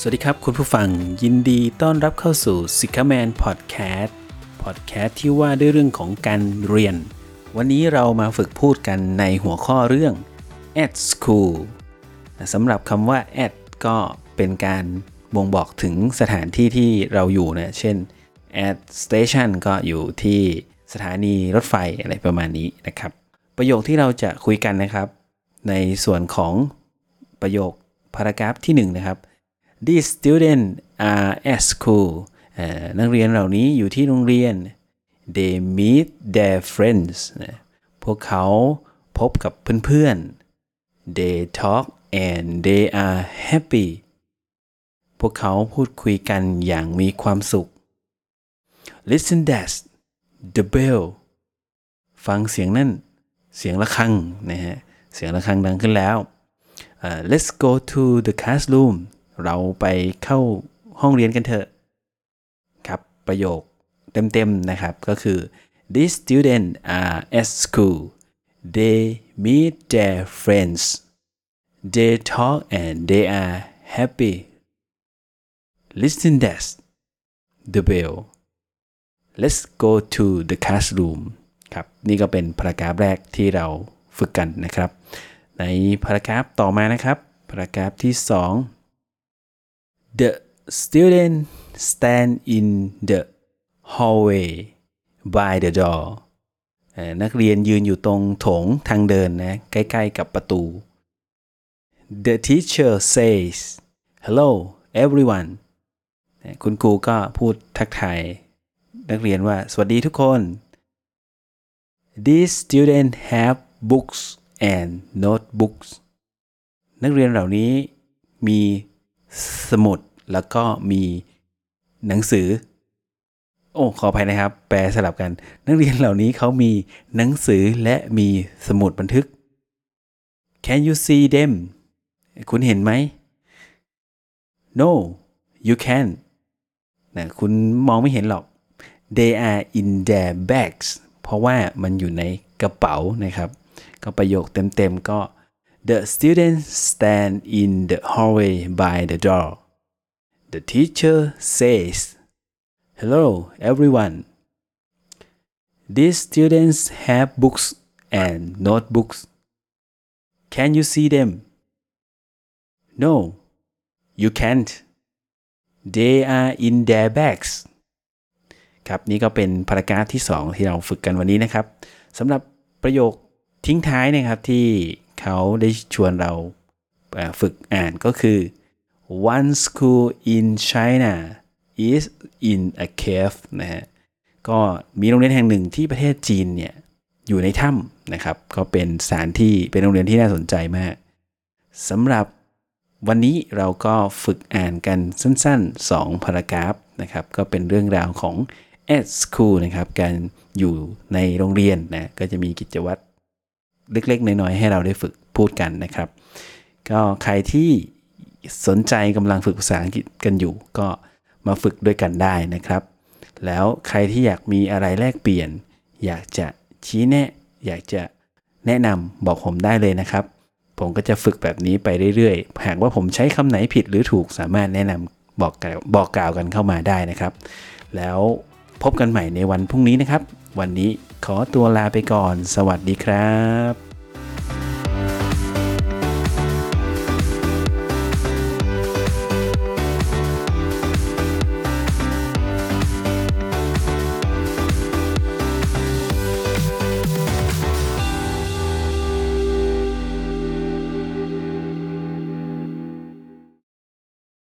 สวัสดีครับคุณผู้ฟังยินดีต้อนรับเข้าสู่ s i k a m a n Podcast Podcast ที่ว่าด้วยเรื่องของการเรียน วันนี้เรามาฝึกพูดกันในหัวข้อเรื่อง at school สำหรับคำว่า at ก็เป็นการบ่งบอกถึงสถานที่ที่เราอยู่นะ เช่น at station ก็อยู่ที่สถานีรถไฟอะไรประมาณนี้นะครับ ประโยคที่เราจะคุยกันนะครับ ในส่วนของประโยคพารากราฟที่1นะครับ These students are at school นักเรียนเหล่านี้อยู่ที่โรงเรียน They meet their friends พวกเขาพบกับเพื่อนๆ They talk and they are happy พวกเขาพูดคุยกันอย่างมีความสุข Listen that the bell ฟังเสียงนั่น เสียงะระฆังนะฮะ เสียงะระฆังดังขึ้นแล้ว uh, Let's go to the classroom เราไปเข้าห้องเรียนกันเถอะครับประโยคเต็มๆนะครับก็คือ These students are at school they meet their friends they talk and they are happy listen that the bell let's go to the classroom ครับนี่ก็เป็นพารากราฟแรกที่เราฝึกกันนะครับ ในพารากราฟต่อมานะครับพารากราฟที่ 2 the student stand in the hallway by the door นักเรียนยืนอยู่ตรงโถงทางเดินนะ ใกล้ๆกับประตู The teacher says hello everyone คุณครูก็พูดทักทายนักเรียนว่า สวัสดีทุกคน These students have books and notebooks นักเรียนเหล่านี้มี สมุด แล้วก็มีหนังสือ โอ้ ขออภัยนะครับ แปลสลับกัน นักเรียนเหล่านี้เขามีหนังสือและมีสมุดบันทึก Can you see them คุณเห็นไหม No you can นะคุณมองไม่เห็นหรอก They are in their bags เพราะว่ามันอยู่ในกระเป๋านะครับ ก็ประโยคเต็มๆก็ The students stand in the hallway by the door The teacher says Hello everyone These students have books and notebooks Can you see them No you can't They are in their bags ครับนี่ก็เป็นพารากราฟที่ 2 ที่เราฝึกกันวันนี้นะครับสำหรับประโยคทิ้งท้ายนะครับที่ เขาได้ชวนเราฝึกอ่านก็คือ one school in China is in a cave นะฮะก็มีโรงเรียนแห่งหนึ่งที่ประเทศจีนเนี่ยอยู่ในถ้ำนะครับ ก็เป็นสถานที่เป็นโรงเรียนที่น่าสนใจมากสำหรับวันนี้เราก็ฝึกอ่านกันสั้นๆ 2 พารากราฟนะครับ ก็เป็นเรื่องราวของ at school นะครับ การอยู่ในโรงเรียนนะ ก็จะมีกิจวัตร เล็กๆ น้อยๆ ให้เราได้ฝึกพูดกันนะครับ ก็ใครที่สนใจกำลังฝึกภาษาอังกฤษกันอยู่ ก็มาฝึกด้วยกันได้นะครับ แล้วใครที่อยากมีอะไรแลกเปลี่ยน อยากจะชี้แนะ อยากจะแนะนำบอกผมได้เลยนะครับ ผมก็จะฝึกแบบนี้ไปเรื่อยๆ หากว่าผมใช้คำไหนผิดหรือถูกสามารถแนะนำบอกบอกกล่าวกันเข้ามาได้นะครับ แล้วพบกันใหม่ในวันพรุ่งนี้นะครับ วันนี้ ขอตัวลาไปก่อน สวัสดีครับ